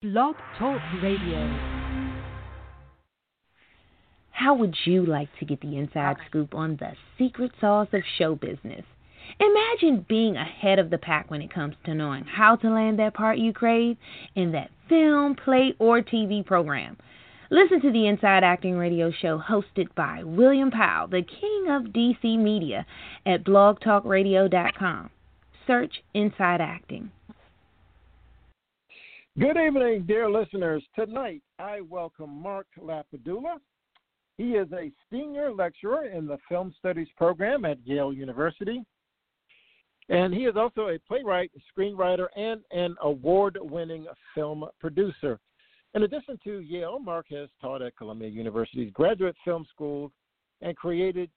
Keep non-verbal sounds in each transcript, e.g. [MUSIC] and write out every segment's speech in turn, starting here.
Blog Talk Radio. How would you like to get the inside scoop on the secret sauce of show business? Imagine being ahead of the pack when it comes to knowing how to land that part you crave in that film, play, or TV program. Listen to the Inside Acting radio show hosted by William Powell, the king of DC media, at blogtalkradio.com. Search Inside Acting. Good evening, dear listeners. Tonight, I welcome Marc Lapadula. He is a senior lecturer in the Film Studies program at Yale University. And he is also a playwright, screenwriter, and an award winning film producer. In addition to Yale, Marc has taught at Columbia University's graduate film school and created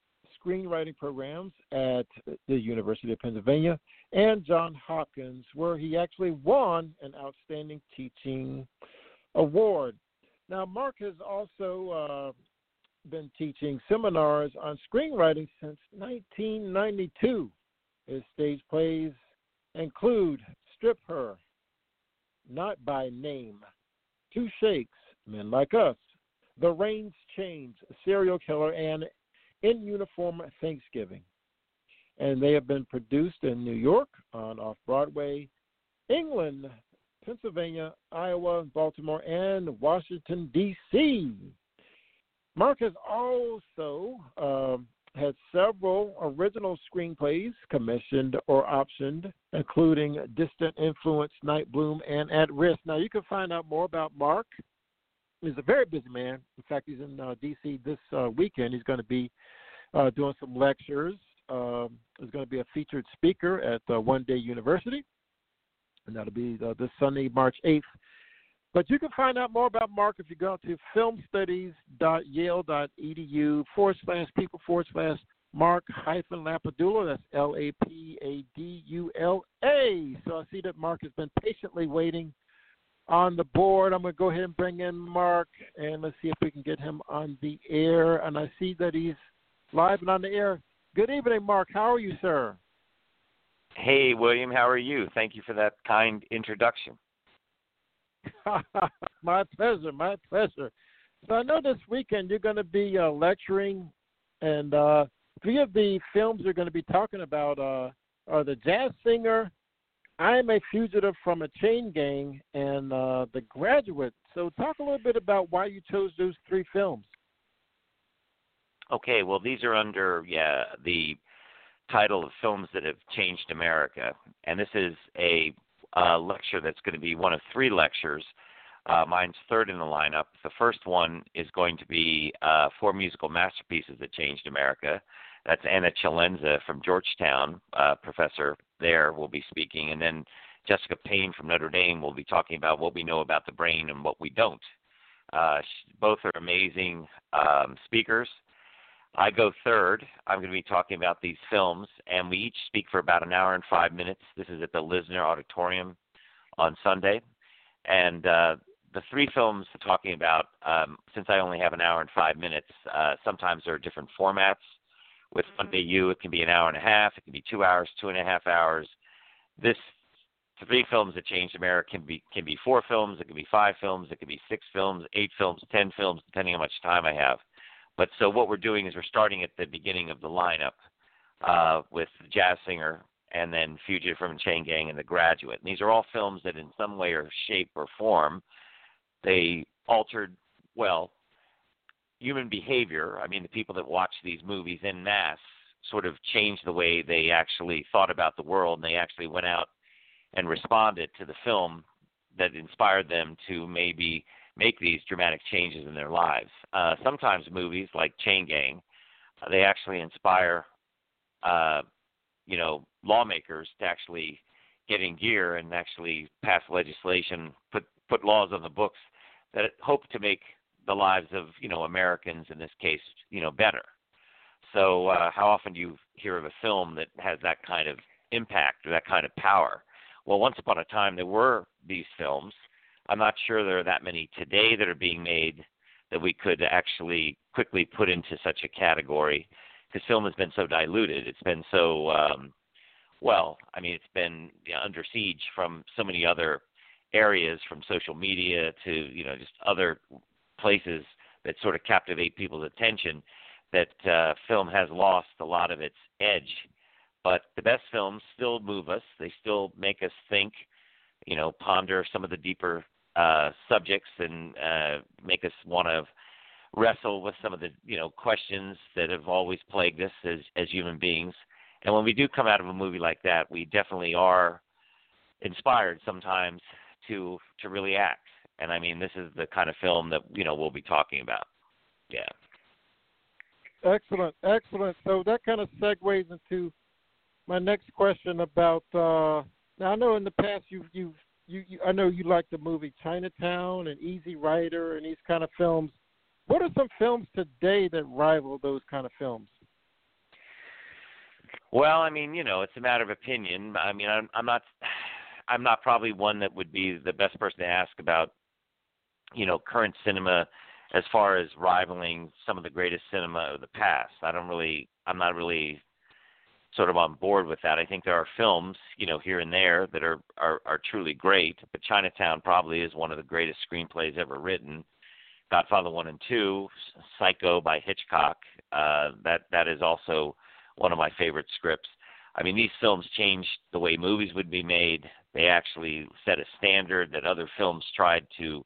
screenwriting programs at the University of Pennsylvania and Johns Hopkins, where he actually won an Outstanding Teaching Award. Now, Marc has also uh, been teaching seminars on screenwriting since 1992. His stage plays include Strip Her, Not by Name, Two Shakes, Men Like Us, The Rains Change, Serial Killer, and In Uniform Thanksgiving and they have been produced in New York on off Broadway, England, Pennsylvania, Iowa, Baltimore, and Washington D.C. Marc has also um, had several original screenplays commissioned or optioned, including Distant Influence, Night Bloom, and At Risk. Now, you can find out more about Marc. He's a very busy man. In fact, he's in uh, D.C. this uh, weekend. He's going to be uh, doing some lectures um, is going to be a featured speaker at uh, OneDay University, and that'll be uh, this Sunday, March 8th. But you can find out more about Marc if you go to filmstudies.yale.edu forward slash people forward slash Marc hyphen Lapadula. That's L A P A D U L A. So I see that Marc has been patiently waiting on the board. I'm going to go ahead and bring in Marc, and let's see if we can get him on the air. And I see that he's live and on the air. Good evening, Marc. How are you, sir? Hey, William. How are you? Thank you for that kind introduction. [LAUGHS] my pleasure. My pleasure. So I know this weekend you're going to be uh, lecturing, and uh, three of the films you're going to be talking about uh, are The Jazz Singer, I Am a Fugitive from a Chain Gang, and uh, The Graduate. So talk a little bit about why you chose those three films. Okay, well, these are under yeah the title of films that have changed America, and this is a uh, lecture that's going to be one of three lectures. Uh, mine's third in the lineup. The first one is going to be uh, four musical masterpieces that changed America. That's Anna Celenza from Georgetown, uh, professor there, will be speaking, and then Jessica Payne from Notre Dame will be talking about what we know about the brain and what we don't. Uh, both are amazing um, speakers. I go third. I'm going to be talking about these films, and we each speak for about an hour and five minutes. This is at the Lisner Auditorium on Sunday. And uh, the three films we're talking about, um, since I only have an hour and five minutes, uh, sometimes there are different formats. With OneDay U, it can be an hour and a half, it can be two hours, two and a half hours. This three films that changed America can be can be four films, it can be five films, it can be six films, eight films, ten films, depending on how much time I have. But so what we're doing is we're starting at the beginning of the lineup uh, with the Jazz Singer and then Fugitive from Chain Gang and The Graduate. And these are all films that, in some way or shape or form, they altered well human behavior. I mean, the people that watch these movies in mass sort of changed the way they actually thought about the world, and they actually went out and responded to the film that inspired them to maybe make these dramatic changes in their lives. Uh, sometimes movies like Chain Gang, uh, they actually inspire, uh, you know, lawmakers to actually get in gear and actually pass legislation, put put laws on the books that hope to make the lives of you know Americans in this case you know better. So uh, how often do you hear of a film that has that kind of impact or that kind of power? Well, once upon a time there were these films I'm not sure there are that many today that are being made that we could actually quickly put into such a category because film has been so diluted. It's been so um, well. I mean, it's been you know, under siege from so many other areas from social media to you know just other places that sort of captivate people's attention that uh, film has lost a lot of its edge. But the best films still move us. They still make us think, you know, ponder some of the deeper uh, subjects and uh, make us want to wrestle with some of the you know questions that have always plagued us as as human beings. And when we do come out of a movie like that, we definitely are inspired sometimes to to really act. And I mean, this is the kind of film that you know we'll be talking about. Yeah. Excellent, excellent. So that kind of segues into my next question about. Uh, now I know in the past you've you've you, you I know you like the movie Chinatown and Easy Rider and these kind of films. What are some films today that rival those kind of films? Well, I mean, you know, it's a matter of opinion. I mean, I'm, I'm not, I'm not probably one that would be the best person to ask about, you know, current cinema as far as rivaling some of the greatest cinema of the past. I don't really, I'm not really sort of on board with that. I think there are films, you know, here and there that are are, are truly great, but Chinatown probably is one of the greatest screenplays ever written. Godfather One and Two, Psycho by Hitchcock. Uh, that that is also one of my favorite scripts. I mean, these films changed the way movies would be made. They actually set a standard that other films tried to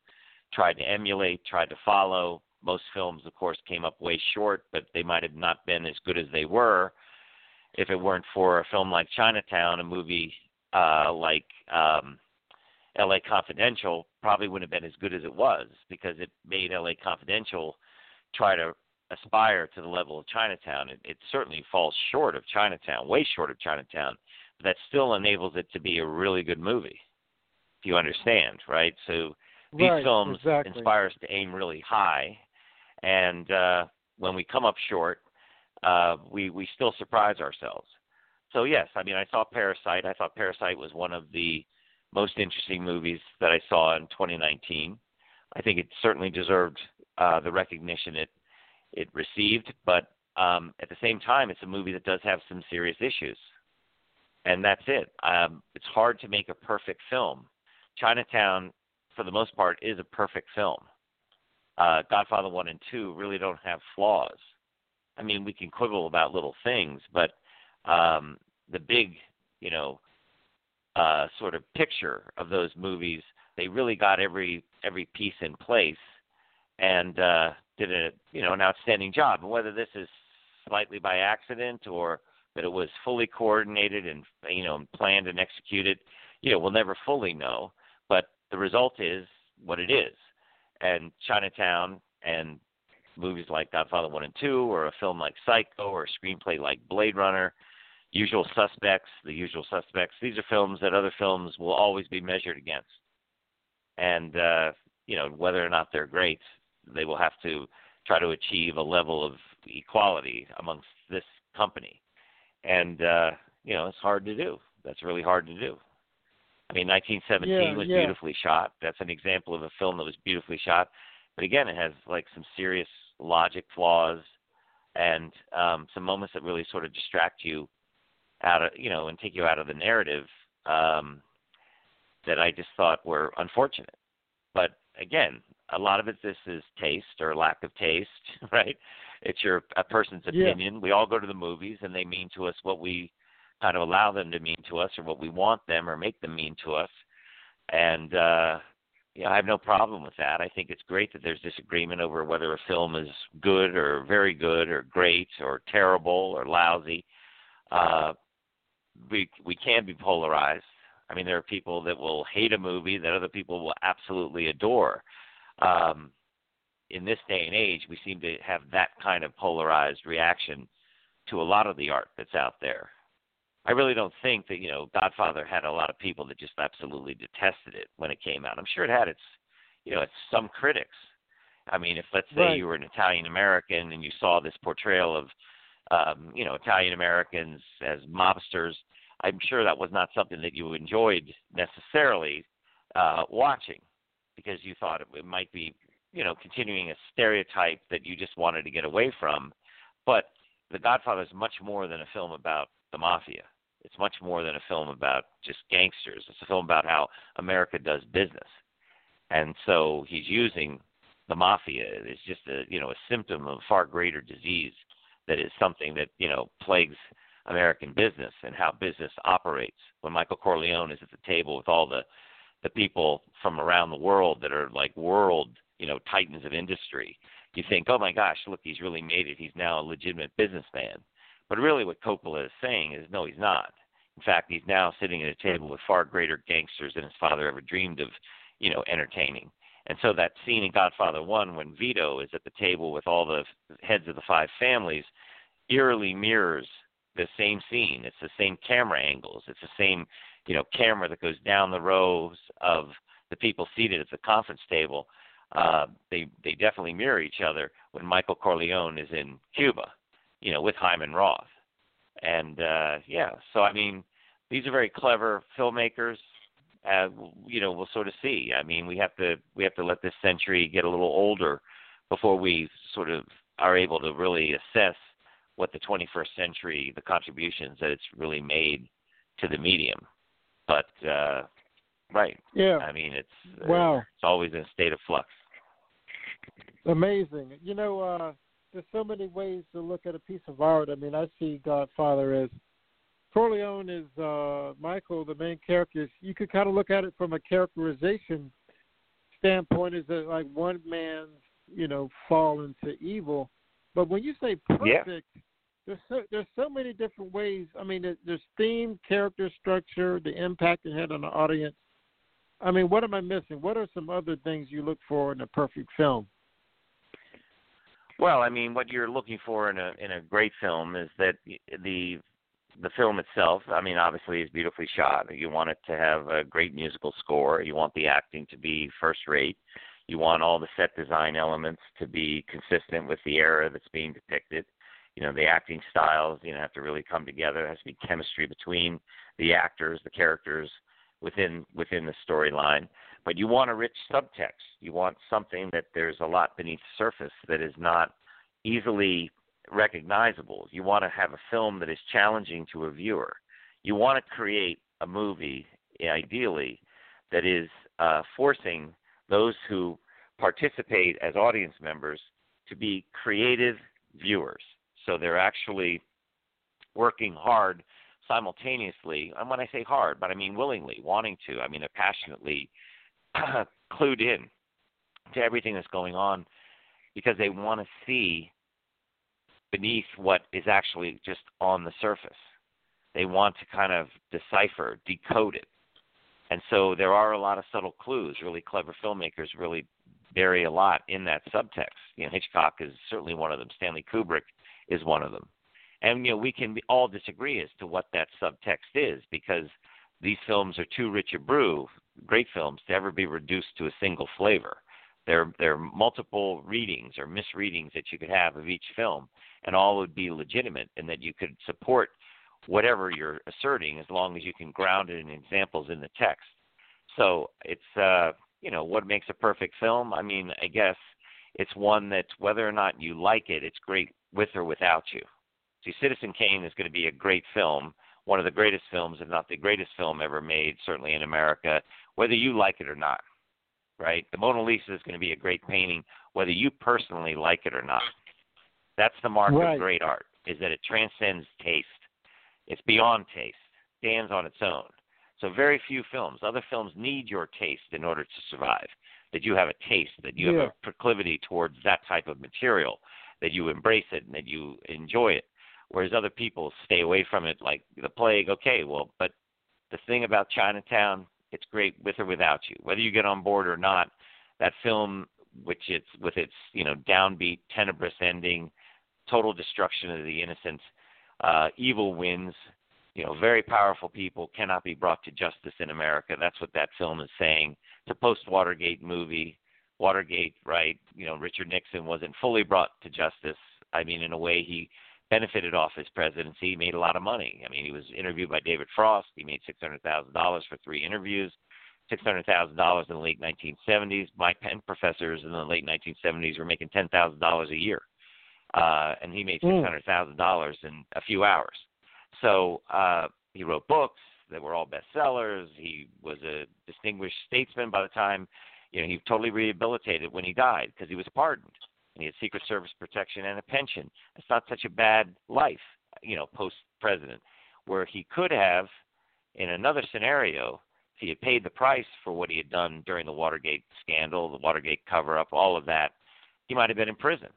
tried to emulate, tried to follow. Most films, of course, came up way short, but they might have not been as good as they were if it weren't for a film like Chinatown, a movie uh, like um, L.A. Confidential probably wouldn't have been as good as it was because it made L.A. Confidential try to aspire to the level of Chinatown. It, it certainly falls short of Chinatown, way short of Chinatown, but that still enables it to be a really good movie. If you understand, right? So these right, films exactly. inspire us to aim really high, and uh, when we come up short, uh, we we still surprise ourselves. So yes, I mean I saw Parasite. I thought Parasite was one of the most interesting movies that I saw in 2019. I think it certainly deserved uh, the recognition it it received, but um, at the same time, it's a movie that does have some serious issues, and that's it. Um, it's hard to make a perfect film. Chinatown, for the most part, is a perfect film. Uh, Godfather One and Two really don't have flaws. I mean, we can quibble about little things, but um, the big, you know, uh, sort of picture of those movies, they really got every every piece in place, and uh, did a you know an outstanding job. And whether this is slightly by accident or that it was fully coordinated and you know planned and executed, you know, we'll never fully know. But the result is what it is. And Chinatown and movies like Godfather One and Two, or a film like Psycho, or a screenplay like Blade Runner, Usual Suspects, The Usual Suspects. These are films that other films will always be measured against, and uh, you know whether or not they're great, they will have to try to achieve a level of equality amongst this company, and uh, you know it's hard to do. That's really hard to do. I mean, 1917 yeah, was yeah. beautifully shot. That's an example of a film that was beautifully shot. But again, it has like some serious logic flaws and um, some moments that really sort of distract you out of you know and take you out of the narrative um, that I just thought were unfortunate. But again, a lot of it this is taste or lack of taste, [LAUGHS] right? It's your a person's Yeah. opinion. We all go to the movies and they mean to us what we kind of allow them to mean to us or what we want them or make them mean to us. And uh yeah, I have no problem with that. I think it's great that there's disagreement over whether a film is good or very good or great or terrible or lousy. Uh, we we can be polarized. I mean, there are people that will hate a movie that other people will absolutely adore. Um, in this day and age, we seem to have that kind of polarized reaction to a lot of the art that's out there. I really don't think that you know Godfather had a lot of people that just absolutely detested it when it came out. I'm sure it had its you know its some critics. I mean, if let's say Right. you were an Italian American and you saw this portrayal of um, you know Italian Americans as mobsters, I'm sure that was not something that you enjoyed necessarily uh, watching because you thought it, it might be you know continuing a stereotype that you just wanted to get away from. But The Godfather is much more than a film about the mafia. It's much more than a film about just gangsters. It's a film about how America does business. And so he's using the mafia. It's just a you know a symptom of a far greater disease that is something that you know plagues American business and how business operates. When Michael Corleone is at the table with all the the people from around the world that are like world you know titans of industry, you think, oh my gosh, look, he's really made it. He's now a legitimate businessman. But really, what Coppola is saying is, no, he's not. In fact, he's now sitting at a table with far greater gangsters than his father ever dreamed of, you know, entertaining. And so that scene in Godfather One, when Vito is at the table with all the heads of the five families, eerily mirrors the same scene. It's the same camera angles. It's the same, you know, camera that goes down the rows of the people seated at the conference table. Uh, they they definitely mirror each other when Michael Corleone is in Cuba, you know, with Hyman Roth. And uh, yeah, so I mean, these are very clever filmmakers uh, you know, we'll sort of see. I mean, we have to we have to let this century get a little older before we sort of are able to really assess what the 21st century, the contributions that it's really made to the medium. But uh, right, yeah, I mean, it's uh, wow, it's always in a state of flux. Amazing. You know, uh, there's so many ways to look at a piece of art. I mean, I see Godfather as Corleone is uh, Michael, the main character. You could kind of look at it from a characterization standpoint, is that like one man's, you know, fall into evil. But when you say perfect, yeah. there's so, there's so many different ways. I mean, there's theme, character structure, the impact it had on the audience. I mean, what am I missing? What are some other things you look for in a perfect film? Well, I mean, what you're looking for in a in a great film is that the the film itself, I mean, obviously is beautifully shot. You want it to have a great musical score. You want the acting to be first rate. You want all the set design elements to be consistent with the era that's being depicted. You know, the acting styles, you know, have to really come together. There has to be chemistry between the actors, the characters within within the storyline. But you want a rich subtext. You want something that there's a lot beneath the surface that is not easily recognizable. You want to have a film that is challenging to a viewer. You want to create a movie, ideally, that is uh, forcing those who participate as audience members to be creative viewers. So they're actually working hard simultaneously. And when I say hard, but I mean willingly, wanting to. I mean, passionately [CLEARS THROAT] clued in to everything that's going on because they want to see beneath what is actually just on the surface. They want to kind of decipher, decode it. And so there are a lot of subtle clues. Really clever filmmakers really bury a lot in that subtext. You know, Hitchcock is certainly one of them. Stanley Kubrick is one of them. And you know, we can all disagree as to what that subtext is because these films are too rich a brew, great films, to ever be reduced to a single flavor. There, there are multiple readings or misreadings that you could have of each film, and all would be legitimate, and that you could support whatever you're asserting as long as you can ground it in examples in the text. So it's uh, you know what makes a perfect film. I mean, I guess it's one that whether or not you like it, it's great with or without you. See, Citizen Kane is going to be a great film, one of the greatest films, if not the greatest film ever made, certainly in America, whether you like it or not right? The Mona Lisa is going to be a great painting, whether you personally like it or not. That's the mark right. of great art, is that it transcends taste. It's beyond taste, stands on its own. So very few films, other films need your taste in order to survive. That you have a taste, that you yeah. have a proclivity towards that type of material, that you embrace it and that you enjoy it. Whereas other people stay away from it like the plague. Okay, well, but the thing about Chinatown, it's great with or without you. Whether you get on board or not, that film, which it's with its you know downbeat, tenebrous ending, total destruction of the innocent, uh, evil wins. You know, very powerful people cannot be brought to justice in America. That's what that film is saying. It's a post Watergate movie. Watergate, right? You know, Richard Nixon wasn't fully brought to justice. I mean, in a way, he benefited off his presidency. He made a lot of money. I mean, he was interviewed by David Frost. He made six hundred thousand dollars for three interviews. Six hundred thousand dollars in the late 1970s. My Penn professors in the late 1970s were making ten thousand dollars a year, uh, and he made hmm. six hundred thousand dollars in a few hours. So, uh, he wrote books that were all bestsellers. He was a distinguished statesman by the time, you know, he totally rehabilitated when he died because he was pardoned and he had Secret Service protection and a pension. It's not such a bad life, you know, post president, where he could have, in another scenario, if he had paid the price for what he had done during the Watergate scandal, the Watergate cover up, all of that, he might have been in prison.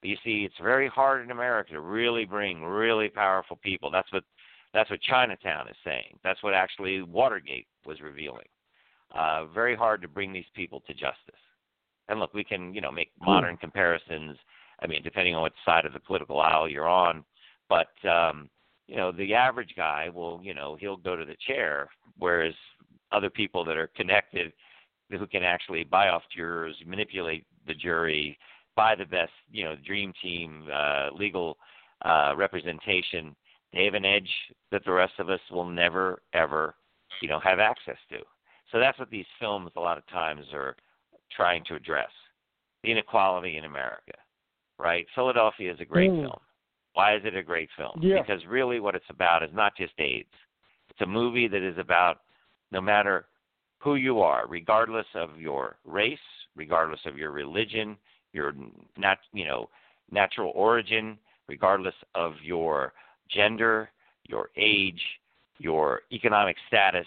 But you see, it's very hard in America to really bring really powerful people. That's what that's what Chinatown is saying. That's what actually Watergate was revealing. Uh, very hard to bring these people to justice. And look, we can, you know, make modern comparisons. I mean, depending on what side of the political aisle you're on, but um, you know, the average guy will, you know, he'll go to the chair, whereas other people that are connected, who can actually buy off jurors, manipulate the jury, buy the best, you know, dream team uh, legal uh, representation, they have an edge that the rest of us will never ever, you know, have access to. So that's what these films a lot of times are trying to address: the inequality in America. Right? Philadelphia is a great mm. film. Why is it a great film? Yeah. Because really, what it's about is not just AIDS. It's a movie that is about no matter who you are, regardless of your race, regardless of your religion, your nat, you know, natural origin, regardless of your gender, your age, your economic status,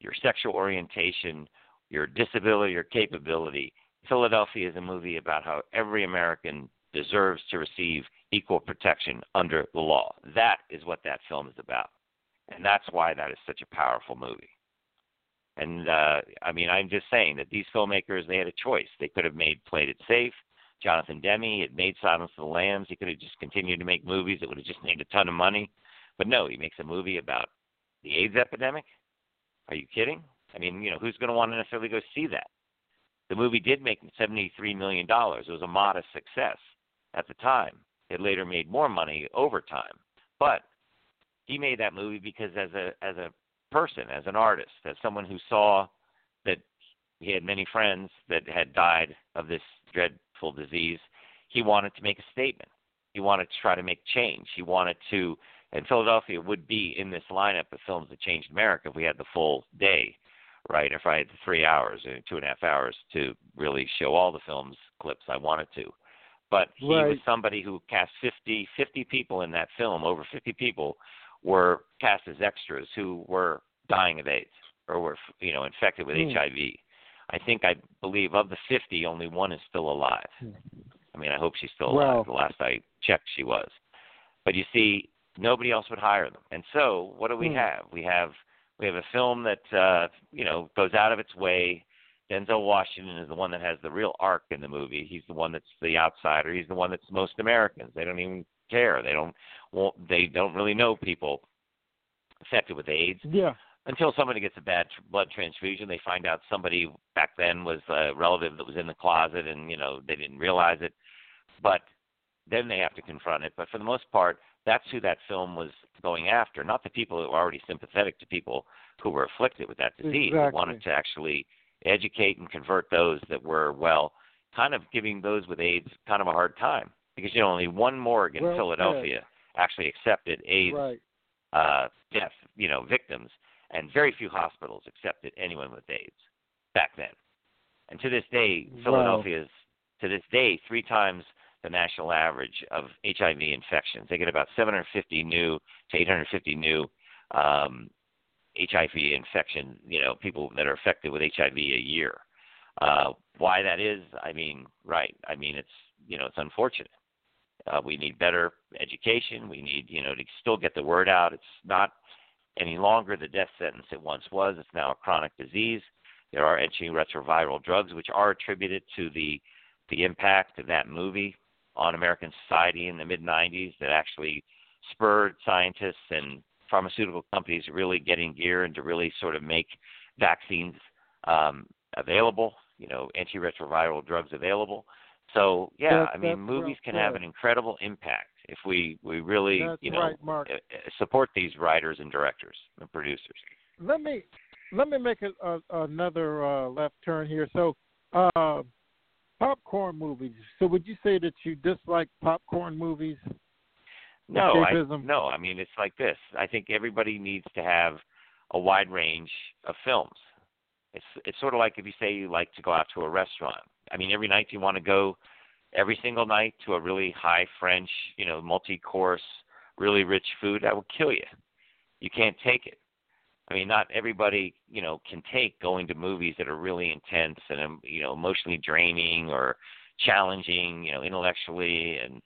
your sexual orientation, your disability or capability. Philadelphia is a movie about how every American deserves to receive equal protection under the law. That is what that film is about. And that's why that is such a powerful movie. And uh, I mean, I'm just saying that these filmmakers they had a choice. They could have made played it safe. Jonathan Demme had made Silence of the Lambs. He could have just continued to make movies that would have just made a ton of money. But no, he makes a movie about the AIDS epidemic. Are you kidding? I mean, you know, who's going to want to necessarily go see that? The movie did make $73 million. It was a modest success at the time. It later made more money over time. But he made that movie because as a as a person, as an artist, as someone who saw that he had many friends that had died of this dreadful disease, he wanted to make a statement. He wanted to try to make change. He wanted to, and Philadelphia would be in this lineup of films that changed America if we had the full day, right? If I had three hours, or two and a half hours to really show all the films clips I wanted to. But he right. was somebody who cast 50, 50 people in that film, over 50 people were cast as extras who were dying of AIDS or were you know infected with mm. HIV. I think I believe of the 50, only one is still alive. Hmm. I mean, I hope she's still alive. The last I checked, she was. But you see, nobody else would hire them. And so, what do we mm. have? We have we have a film that uh, you know goes out of its way. Denzel Washington is the one that has the real arc in the movie. He's the one that's the outsider. He's the one that's most Americans. They don't even care. They don't won't they don't really know people affected with AIDS. Yeah. Until somebody gets a bad tr- blood transfusion, they find out somebody back then was a relative that was in the closet, and you know they didn't realize it. But then they have to confront it. But for the most part, that's who that film was going after, not the people who were already sympathetic to people who were afflicted with that disease. Exactly. They wanted to actually educate and convert those that were well, kind of giving those with AIDS kind of a hard time because you know only one morgue in well Philadelphia said. actually accepted AIDS right. uh, death, you know, victims, and very few hospitals accepted anyone with AIDS back then. And to this day, Philadelphia is to this day three times the national average of HIV infections. They get about 750 new to 850 new um, HIV infection, you know, people that are affected with HIV a year. Uh, why that is, I mean, right? I mean, it's you know, it's unfortunate. Uh, we need better education. We need, you know, to still get the word out. It's not any longer the death sentence it once was. It's now a chronic disease. There are antiretroviral drugs which are attributed to the the impact of that movie on American society in the mid 90s that actually spurred scientists and pharmaceutical companies really getting gear and to really sort of make vaccines um, available, you know, antiretroviral drugs available. So yeah, That's- I mean, movies can have an incredible impact if we we really That's you know right, uh, uh, support these writers and directors and producers. Let me let me make a, a, another uh, left turn here. So, uh, popcorn movies. So, would you say that you dislike popcorn movies? No, I, no. I mean, it's like this. I think everybody needs to have a wide range of films. It's it's sort of like if you say you like to go out to a restaurant. I mean, every night you want to go every single night to a really high French, you know, multi-course, really rich food. That will kill you. You can't take it. I mean, not everybody, you know, can take going to movies that are really intense and um, you know emotionally draining or challenging, you know, intellectually. And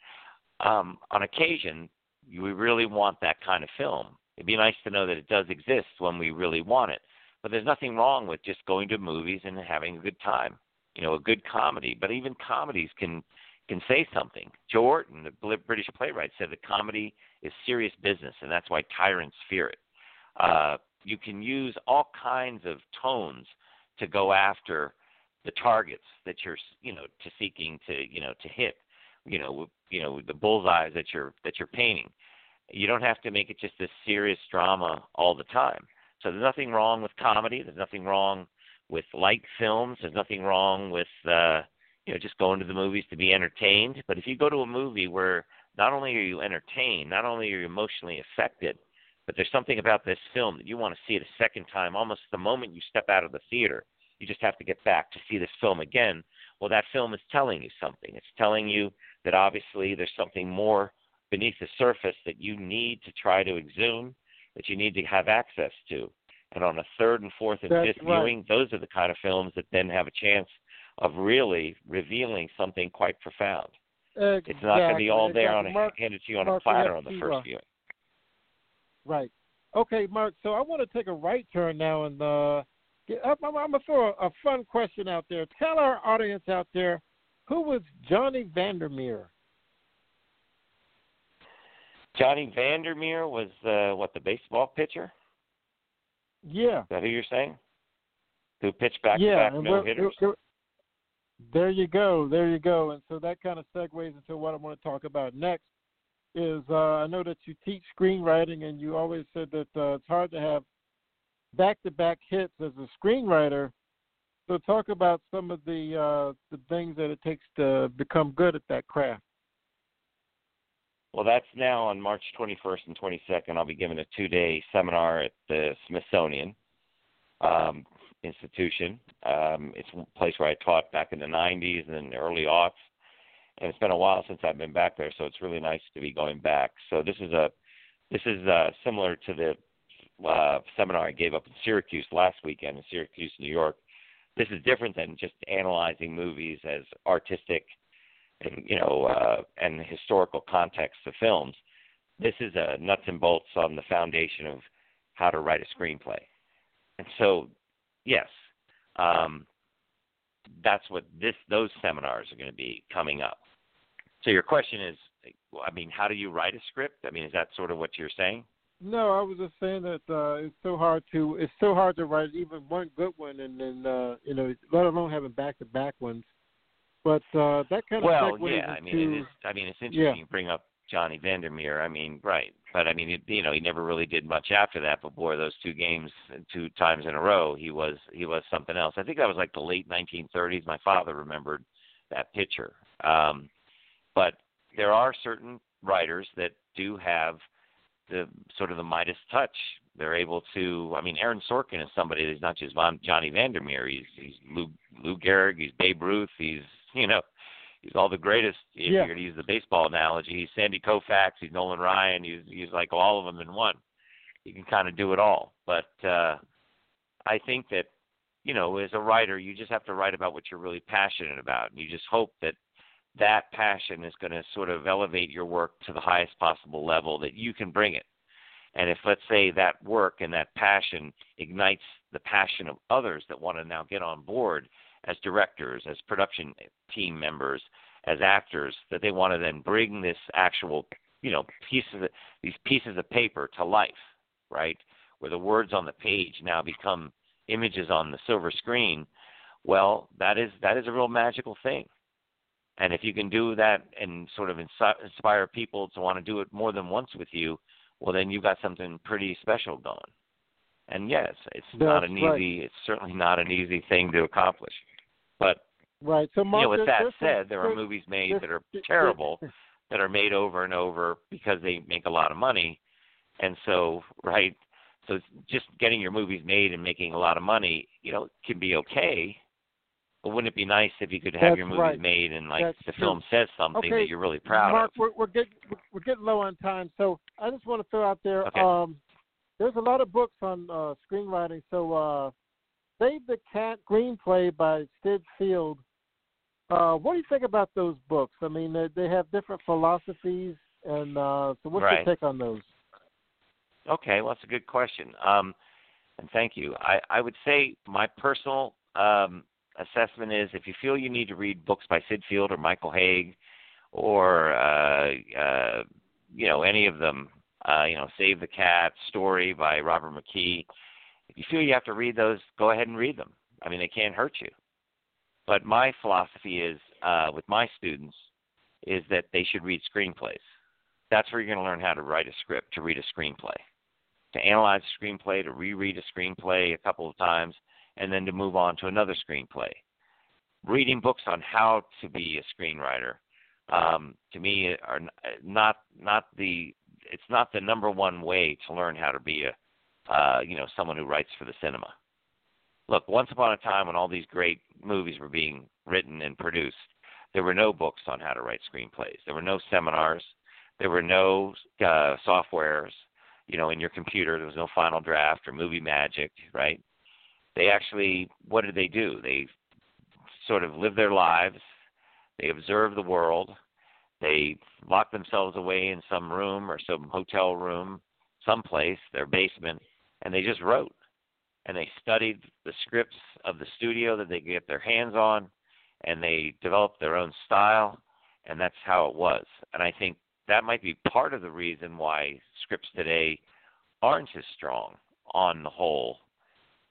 um, on occasion, we really want that kind of film. It'd be nice to know that it does exist when we really want it. But there's nothing wrong with just going to movies and having a good time. You know, a good comedy. But even comedies can can say something. Joe Orton, the British playwright, said that comedy is serious business, and that's why tyrants fear it. Uh, you can use all kinds of tones to go after the targets that you're, you know, to seeking to, you know, to hit. You know, you know the bullseyes that you're that you're painting. You don't have to make it just this serious drama all the time. So there's nothing wrong with comedy. There's nothing wrong with light films. There's nothing wrong with uh, you know just going to the movies to be entertained. But if you go to a movie where not only are you entertained, not only are you emotionally affected, but there's something about this film that you want to see it a second time, almost the moment you step out of the theater. You just have to get back to see this film again. Well, that film is telling you something. It's telling you that obviously there's something more beneath the surface that you need to try to exhume, that you need to have access to. And on a third and fourth and That's fifth right. viewing, those are the kind of films that then have a chance of really revealing something quite profound. Exactly. It's not going to be all there exactly. on a Marc, handed to you on Marc, a platter on the first viewing. Right. Okay, Marc. So I want to take a right turn now, and uh, get, I'm, I'm going to throw a, a fun question out there. Tell our audience out there who was Johnny Vander Meer. Johnny Vander Meer was uh, what the baseball pitcher. Yeah. Is that who you're saying? Who pitched back yeah. to back no we're- hitters? we're- there you go. There you go. And so that kind of segues into what I want to talk about next. Is uh, I know that you teach screenwriting, and you always said that uh, it's hard to have back-to-back hits as a screenwriter. So talk about some of the uh, the things that it takes to become good at that craft. Well, that's now on March 21st and 22nd. I'll be giving a two-day seminar at the Smithsonian um, Institution. Um, it's a place where I taught back in the 90s and early aughts, and it's been a while since I've been back there, so it's really nice to be going back. So this is a this is uh, similar to the uh, seminar I gave up in Syracuse last weekend in Syracuse, New York. This is different than just analyzing movies as artistic and you know uh, and historical context of films. This is a nuts and bolts on the foundation of how to write a screenplay. And so, yes, um, that's what this those seminars are going to be coming up. So your question is, I mean, how do you write a script? I mean, is that sort of what you're saying? No, I was just saying that uh, it's so hard to it's so hard to write even one good one, and then uh, you know, let alone having back-to-back ones. But uh, that kind of Well, yeah, I mean, it is. I mean, it's interesting Yeah. you bring up Johnny Vander Meer. I mean, right, but I mean, it, you know, he never really did much after that. But boy, those two games, two times in a row, he was he was something else. I think that was like the late 1930s. My father remembered that pitcher. Um, but there are certain writers that do have the sort of the Midas touch. They're able to. I mean, Aaron Sorkin is somebody that's not just Von, Johnny Vander Meer. He's he's Lou Lou Gehrig. He's Babe Ruth. He's you know he's all the greatest. If Yeah. you're going to use the baseball analogy, he's Sandy Koufax. He's Nolan Ryan. He's he's like all of them in one. He can kind of do it all. But uh, I think that you know, as a writer, you just have to write about what you're really passionate about, and you just hope that that passion is going to sort of elevate your work to the highest possible level that you can bring it. And if, let's say, that work and that passion ignites the passion of others that want to now get on board as directors, as production team members, as actors, that they want to then bring this actual, you know, pieces, of, these pieces of paper to life, right? Where the words on the page now become images on the silver screen. Well, that is that is a real magical thing. And if you can do that and sort of inspire people to want to do it more than once with you, well, then you've got something pretty special going. And yes, it's not an right. easy. It's certainly not an easy thing to accomplish. But right. So, Marc, you know, with that said, there are movies made that are terrible that are made over and over because they make a lot of money. And so, right, so just getting your movies made and making a lot of money, you know, can be okay. But wouldn't it be nice if you could have That's your movies right. made and like That's the true. film says something Okay, that you're really proud Marc, of? Marc, we're, we're getting we're getting low on time, so I just want to throw out there. Okay. Um, there's a lot of books on uh, screenwriting. So, uh, Save the Cat screenplay by Syd Field. Uh, what do you think about those books? I mean, they, they have different philosophies, and uh, so what's Right. your take on those? Okay, well, that's a good question. Um, and thank you. I, I would say my personal um, assessment is if you feel you need to read books by Syd Field or Michael Hauge or, uh, uh, you know, any of them, uh, you know, Save the Cat, Story by Robert McKee, if you feel you have to read those, go ahead and read them. I mean, they can't hurt you. But my philosophy is uh, with my students is that they should read screenplays. That's where you're going to learn how to write a script, to read a screenplay to analyze a screenplay, to reread a screenplay a couple of times, and then to move on to another screenplay. Reading books on how to be a screenwriter, um, to me, are not not the it's not the number one way to learn how to be a uh, you know someone who writes for the cinema. Look, once upon a time when all these great movies were being written and produced, there were no books on how to write screenplays. There were no seminars. There were no uh, softwares you know, in your computer. There was no Final Draft or Movie Magic, right? They actually, what did they do? They sort of live their lives. They observe the world. They lock themselves away in some room or some hotel room, someplace, their basement, and they just wrote. And they studied the scripts of the studio that they get their hands on, and they developed their own style, and that's how it was. And I think that might be part of the reason why scripts today aren't as strong on the whole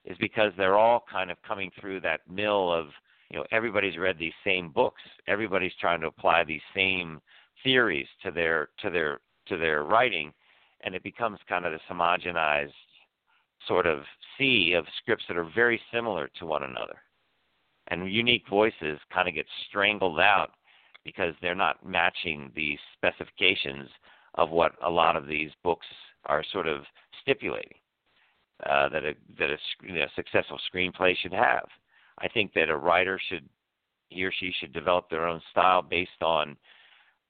is because they're all kind of coming through that mill of you know everybody's read these same books. Everybody's trying to apply these same theories to their to their to their writing and it becomes kind of this homogenized sort of sea of scripts that are very similar to one another. And unique voices kind of get strangled out because they're not matching the specifications of what a lot of these books are sort of stipulating uh, that a that a, you know, successful screenplay should have. I think that a writer should he or she should develop their own style based on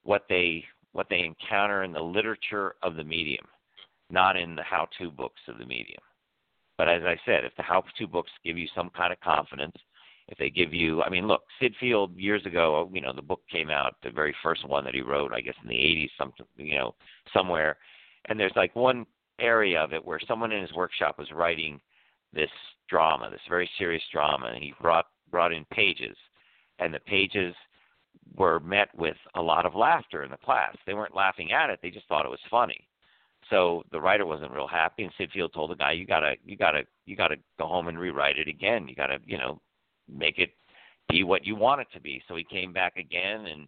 what they what they encounter in the literature of the medium, not in the how-to books of the medium. But as I said, if the how-to books give you some kind of confidence, if they give you i mean look syd field years ago you know the book came out the very first one that he wrote i guess in the 80s something you know somewhere and there's like one area of it where someone in his workshop was writing this drama this very serious drama and he brought brought in pages and the pages were met with a lot of laughter in the class they weren't laughing at it they just thought it was funny so the writer wasn't real happy and syd field told the guy you gotta you gotta you gotta go home and rewrite it again you gotta you know make it be what you want it to be. So he came back again, and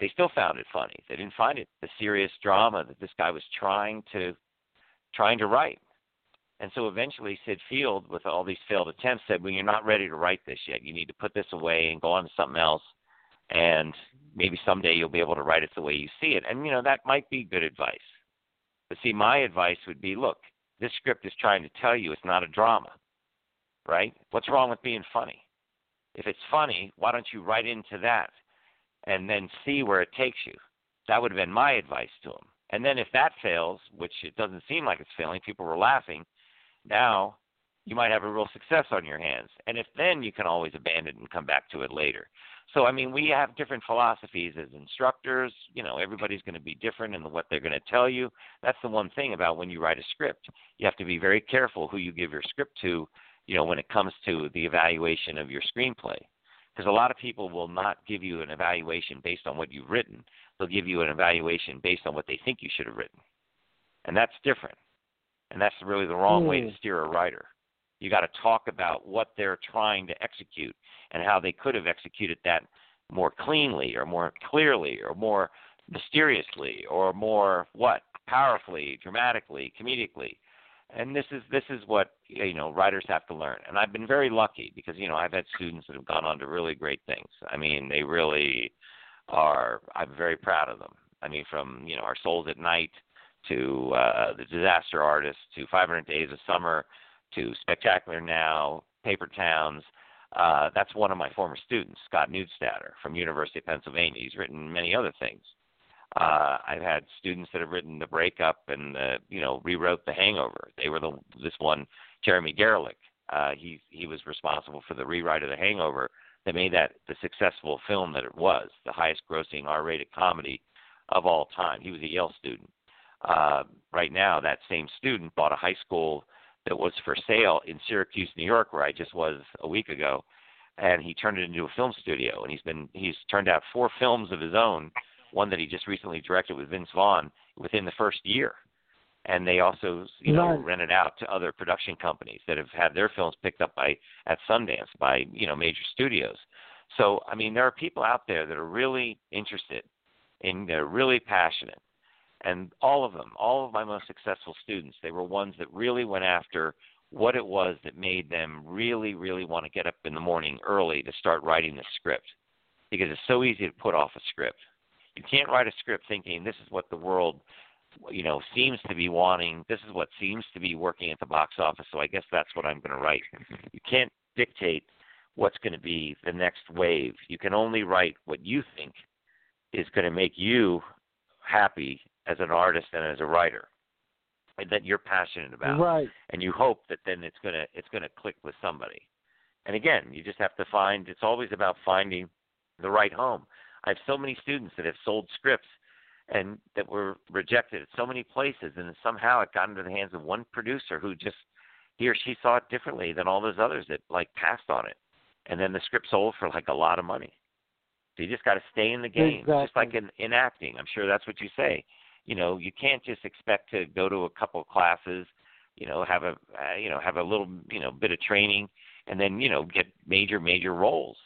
they still found it funny. They didn't find it the serious drama that this guy was trying to trying to write. And so eventually, Syd Field, with all these failed attempts, said, "Well, you're not ready to write this yet. You need to put this away and go on to something else, and maybe someday you'll be able to write it the way you see it." And you know that might be good advice. But see, my advice would be, look, this script is trying to tell you it's not a drama, right? What's wrong with being funny? If it's funny, why don't you write into that and then see where it takes you? That would have been my advice to him. And then if that fails, which it doesn't seem like it's failing, people were laughing, now you might have a real success on your hands. And if then you can always abandon and come back to it later. So I mean, we have different philosophies as instructors. You know, everybody's going to be different in what they're going to tell you. That's the one thing about when you write a script. You have to be very careful who you give your script to. You know, when it comes to the evaluation of your screenplay, because a lot of people will not give you an evaluation based on what you've written. They'll give you an evaluation based on what they think you should have written, and that's different. And that's really the wrong way to Mm. steer a writer. You got to talk about what they're trying to execute and how they could have executed that more cleanly or more clearly or more mysteriously or more what powerfully, dramatically, comedically. And this is this is what you know writers have to learn. And I've been very lucky because you know I've had students that have gone on to really great things. I mean, they really are. I'm very proud of them. I mean, from you know Our Souls at Night to uh, The Disaster Artist to 500 Days of Summer to Spectacular Now, Paper Towns. Uh, that's one of my former students, Scott Neustadter from University of Pennsylvania. He's written many other things. Uh, I've had students that have written The Breakup and uh, you know rewrote The Hangover. They were the this one Jeremy Garelick. Uh, he he was responsible for the rewrite of The Hangover that made that the successful film that it was, the highest grossing R-rated comedy of all time. He was a Yale student. Uh, right now, that same student bought a high school that was for sale in Syracuse, New York, where I just was a week ago, and he turned it into a film studio. And he's been he's turned out four films of his own, one that he just recently directed with Vince Vaughn within the first year. And they also, you know, Nice. rented out to other production companies that have had their films picked up by at Sundance by you know major studios. So I mean, there are people out there that are really interested, and they're really passionate, and all of them, all of my most successful students, they were ones that really went after what it was that made them really, really want to get up in the morning early to start writing the script, because it's so easy to put off a script. You can't write a script thinking this is what the world you know seems to be wanting. This is what seems to be working at the box office. So i guess that's what i'm going to write. You can't dictate what's going to be the next wave. You can only write what you think is going to make you happy as an artist and as a writer and that you're passionate about. Right. and you hope that then it's going to it's going to click with somebody. And again you just have to find it's always about finding the right home i have so many students that have sold scripts and that were rejected at so many places and somehow it got into the hands of one producer who just he or she saw it differently than all those others that like passed on it. And then the script sold for like a lot of money. So you just got to stay in the game just like in in acting. I'm sure that's what you say. You know you can't just expect to go to a couple of classes you know have a uh, you know have a little you know bit of training and then you know get major major roles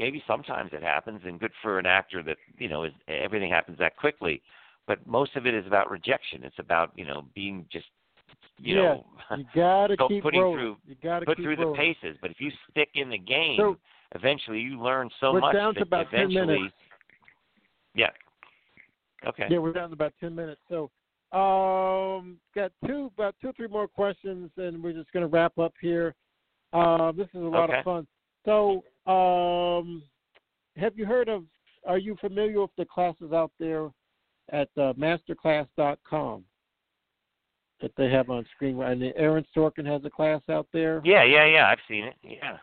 maybe sometimes it happens and good for an actor that you know is everything happens that quickly but most of it is about rejection it's about you know being just you Yeah, know [LAUGHS] You gotta go- keep putting rolling. through- you gotta put keep through the paces but if you stick in the game So eventually you learn so we're much down to that about eventually minutes. yeah okay Yeah, we're down to about ten minutes. So, um, got two, about two, three more questions, and we're just going to wrap up here. Uh, this is a lot Okay. of fun. So, um, have you heard of? Are you familiar with the classes out there at uh, masterclass.com that they have on screen? And Aaron Sorkin has a class out there. yeah yeah yeah i've seen it yeah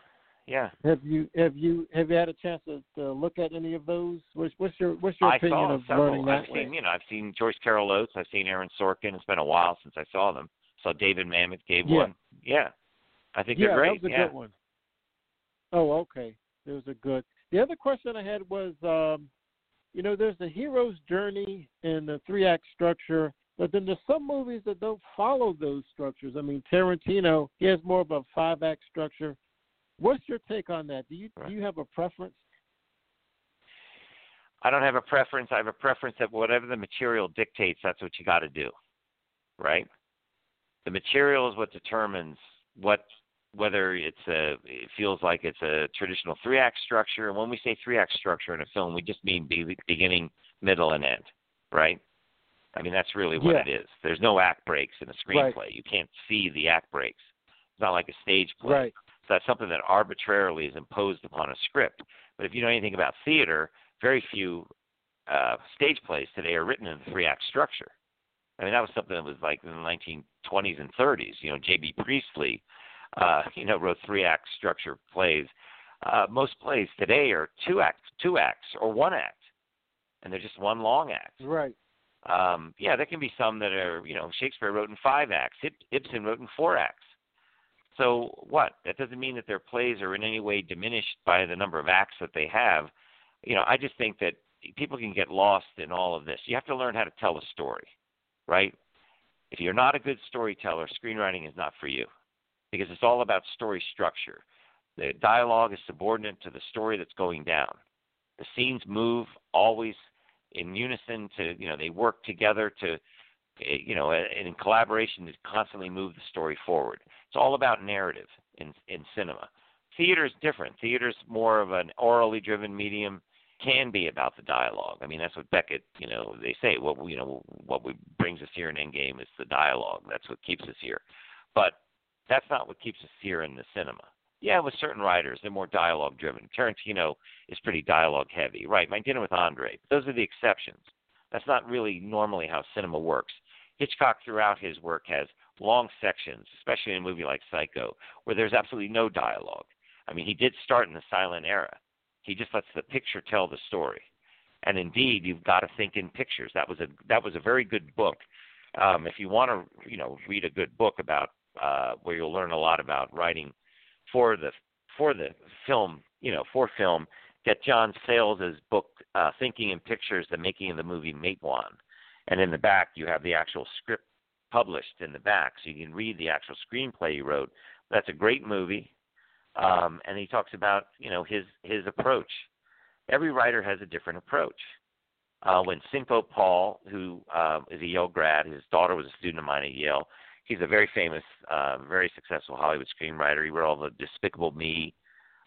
yeah Have you have you have you had a chance to, to look at any of those? What's, what's your what's your I opinion of several. learning that I've way? seen, you know, I've seen Joyce Carol Oates. I've seen Aaron Sorkin. It's been a while since I saw them. Saw David Mamet gave Yeah. one. Yeah, I think yeah, they're great. that was a yeah. good one. Oh, okay. It was a good. The other question I had was, um, you know, there's the hero's journey in the three act structure, but then there's some movies that don't follow those structures. I mean, Tarantino, he has more of a five act structure. What's your take on that? Do you Right. do you have a preference? I don't have a preference. I have a preference that whatever the material dictates, that's what you got to do, right? The material is what determines what whether it's a it feels like it's a traditional three act structure. And when we say three act structure in a film, we just mean be, beginning, middle, and end, right? I mean that's really what Yeah. it is. There's no act breaks in a screenplay. Right. You can't see the act breaks. It's not like a stage play. Right. So that's something that arbitrarily is imposed upon a script. But if you know anything about theater, very few uh, stage plays today are written in the three act structure. I mean, that was something that was like in the 1920s and 30s. You know, J.B. Priestley, uh, you know, wrote three act structure plays. Uh, most plays today are two acts, two acts, or one act, and they're just one long act. Right. Um, yeah, there can be some that are, you know, Shakespeare wrote in five acts, Ibsen wrote in four acts. So what? That doesn't mean that their plays are in any way diminished by the number of acts that they have. You know, I just think that people can get lost in all of this. You have to learn how to tell a story, right? If you're not a good storyteller, screenwriting is not for you because it's all about story structure. The dialogue is subordinate to the story that's going down. The scenes move always in unison to, you know, they work together to, eh, you know, in collaboration to constantly move the story forward. It's all about narrative in in cinema. Theater is different. Theater is more of an orally driven medium. can be about the dialogue. I mean, that's what Beckett, you know, they say. What you know, what brings us here in Endgame is the dialogue. That's what keeps us here. But that's not what keeps us here in the cinema. Yeah, with certain writers, they're more dialogue driven. Tarantino is pretty dialogue heavy, right? My Dinner with Andre. Those are the exceptions. That's not really normally how cinema works. Hitchcock throughout his work has long sections, especially in a movie like Psycho, where there's absolutely no dialogue. I mean, he did start in the silent era. He just lets the picture tell the story. And indeed, you've got to think in pictures. That was a that was a very good book. Um, if you want to, you know, read a good book about uh, where you'll learn a lot about writing for the for the film, you know, for film, get John Sayles' book, uh, Thinking in Pictures: The Making of the Movie Matewan, and in the back you have the actual script published in the back, so you can read the actual screenplay he wrote. That's a great movie, um, and he talks about you know his his approach. Every writer has a different approach. Uh, when Cinco Paul, who uh, is a Yale grad, his daughter was a student of mine at Yale, he's a very famous, uh, very successful Hollywood screenwriter. He wrote all the Despicable Me,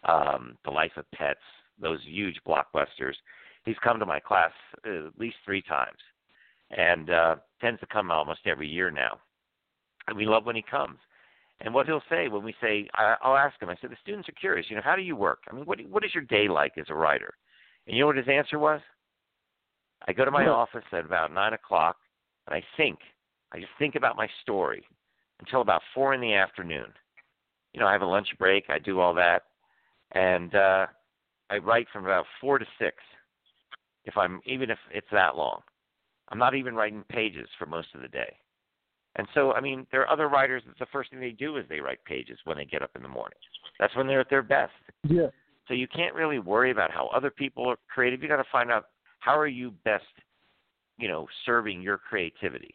um, The Life of Pets, those huge blockbusters. He's come to my class at least three times, and uh, tends to come almost every year now. And we love when he comes. And what he'll say when we say, I, I'll ask him. I said, the students are curious. You know, how do you work? I mean, what what is your day like as a writer? And you know what his answer was? I go to my office at about nine o'clock, and I think I just think about my story until about four in the afternoon. You know, I have a lunch break, I do all that, and uh, I write from about four to six. If I'm even if it's that long, I'm not even writing pages for most of the day. And so, I mean, there are other writers that the first thing they do is they write pages when they get up in the morning. That's when they're at their best. Yeah. So you can't really worry about how other people are creative. You got to find out how are you best, you know, serving your creativity.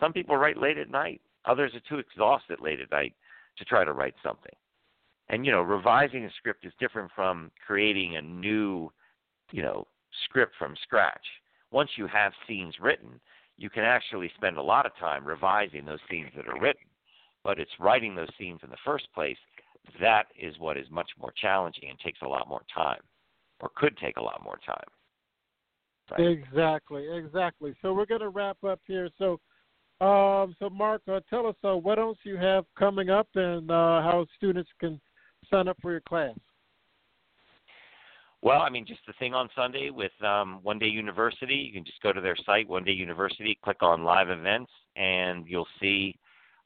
Some people write late at night. Others are too exhausted late at night to try to write something. And you know, revising a script is different from creating a new, you know, script from scratch. Once you have scenes written, you can actually spend a lot of time revising those scenes that are written. But it's writing those scenes in the first place that is what is much more challenging and takes a lot more time, or could take a lot more time. Right? Exactly, exactly. So we're going to wrap up here. So um, so, Marc, uh, tell us uh, what else you have coming up and uh, how students can sign up for your class. Well, I mean, just the thing on Sunday with um, OneDay University. You can just go to their site, OneDay University, click on live events, and you'll see.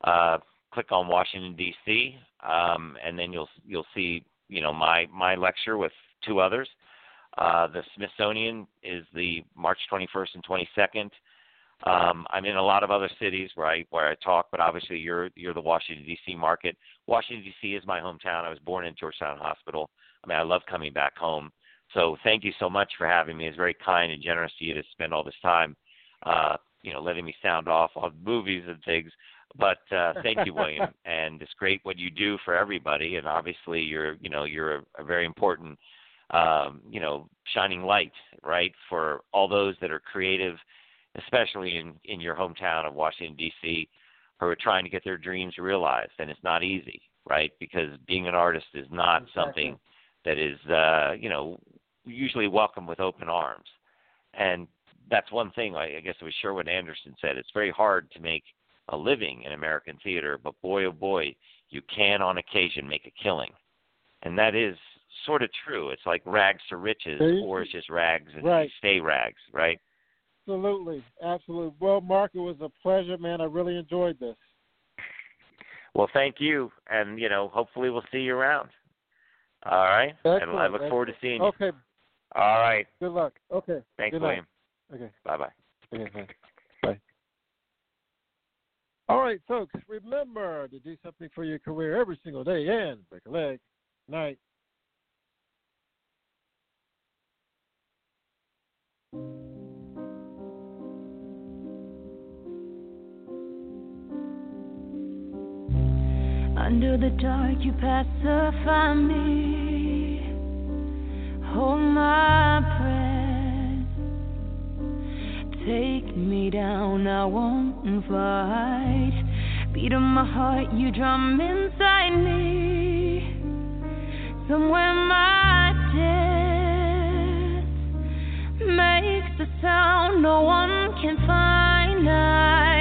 Uh, click on Washington D.C. Um, and then you'll you'll see you know my my lecture with two others. Uh, the Smithsonian is the March 21st and 22nd. Um, I'm in a lot of other cities where I where I talk, but obviously you're you're the Washington D.C. market. Washington D.C. is my hometown. I was born in Georgetown Hospital. I mean, I love coming back home. So thank you so much for having me. It's very kind and generous of you to spend all this time, uh, you know, letting me sound off on movies and things. But uh, thank you, William, [LAUGHS] and it's great what you do for everybody. And obviously, you're you know you're a, a very important um, you know shining light, right, for all those that are creative especially in in your hometown of Washington D.C., who are trying to get their dreams realized, and it's not easy, right? Because being an artist is not exactly. something that is, uh, you know, usually welcome with open arms, and that's one thing. I, I guess it was Sherwood Anderson said. It's very hard to make a living in American theater, but boy, oh boy, you can on occasion make a killing, and that is sort of true. It's like rags to riches, or it's just rags and right. stay rags, right? Absolutely, absolutely. Well, Marc, it was a pleasure, man. I really enjoyed this. Well, thank you, and you know, hopefully, we'll see you around. All right, Excellent. and I look Excellent. forward to seeing you. Okay. All right. Good luck. Okay. Thanks, Good William. Luck. Okay. Bye bye. Okay, bye. Bye. All right, folks. Remember to do something for your career every single day and break a leg. Night. Under the dark, you pacify me. Hold my breath. Take me down, I won't fight. Beat of my heart, you drum inside me. Somewhere my death makes the sound no one can find. I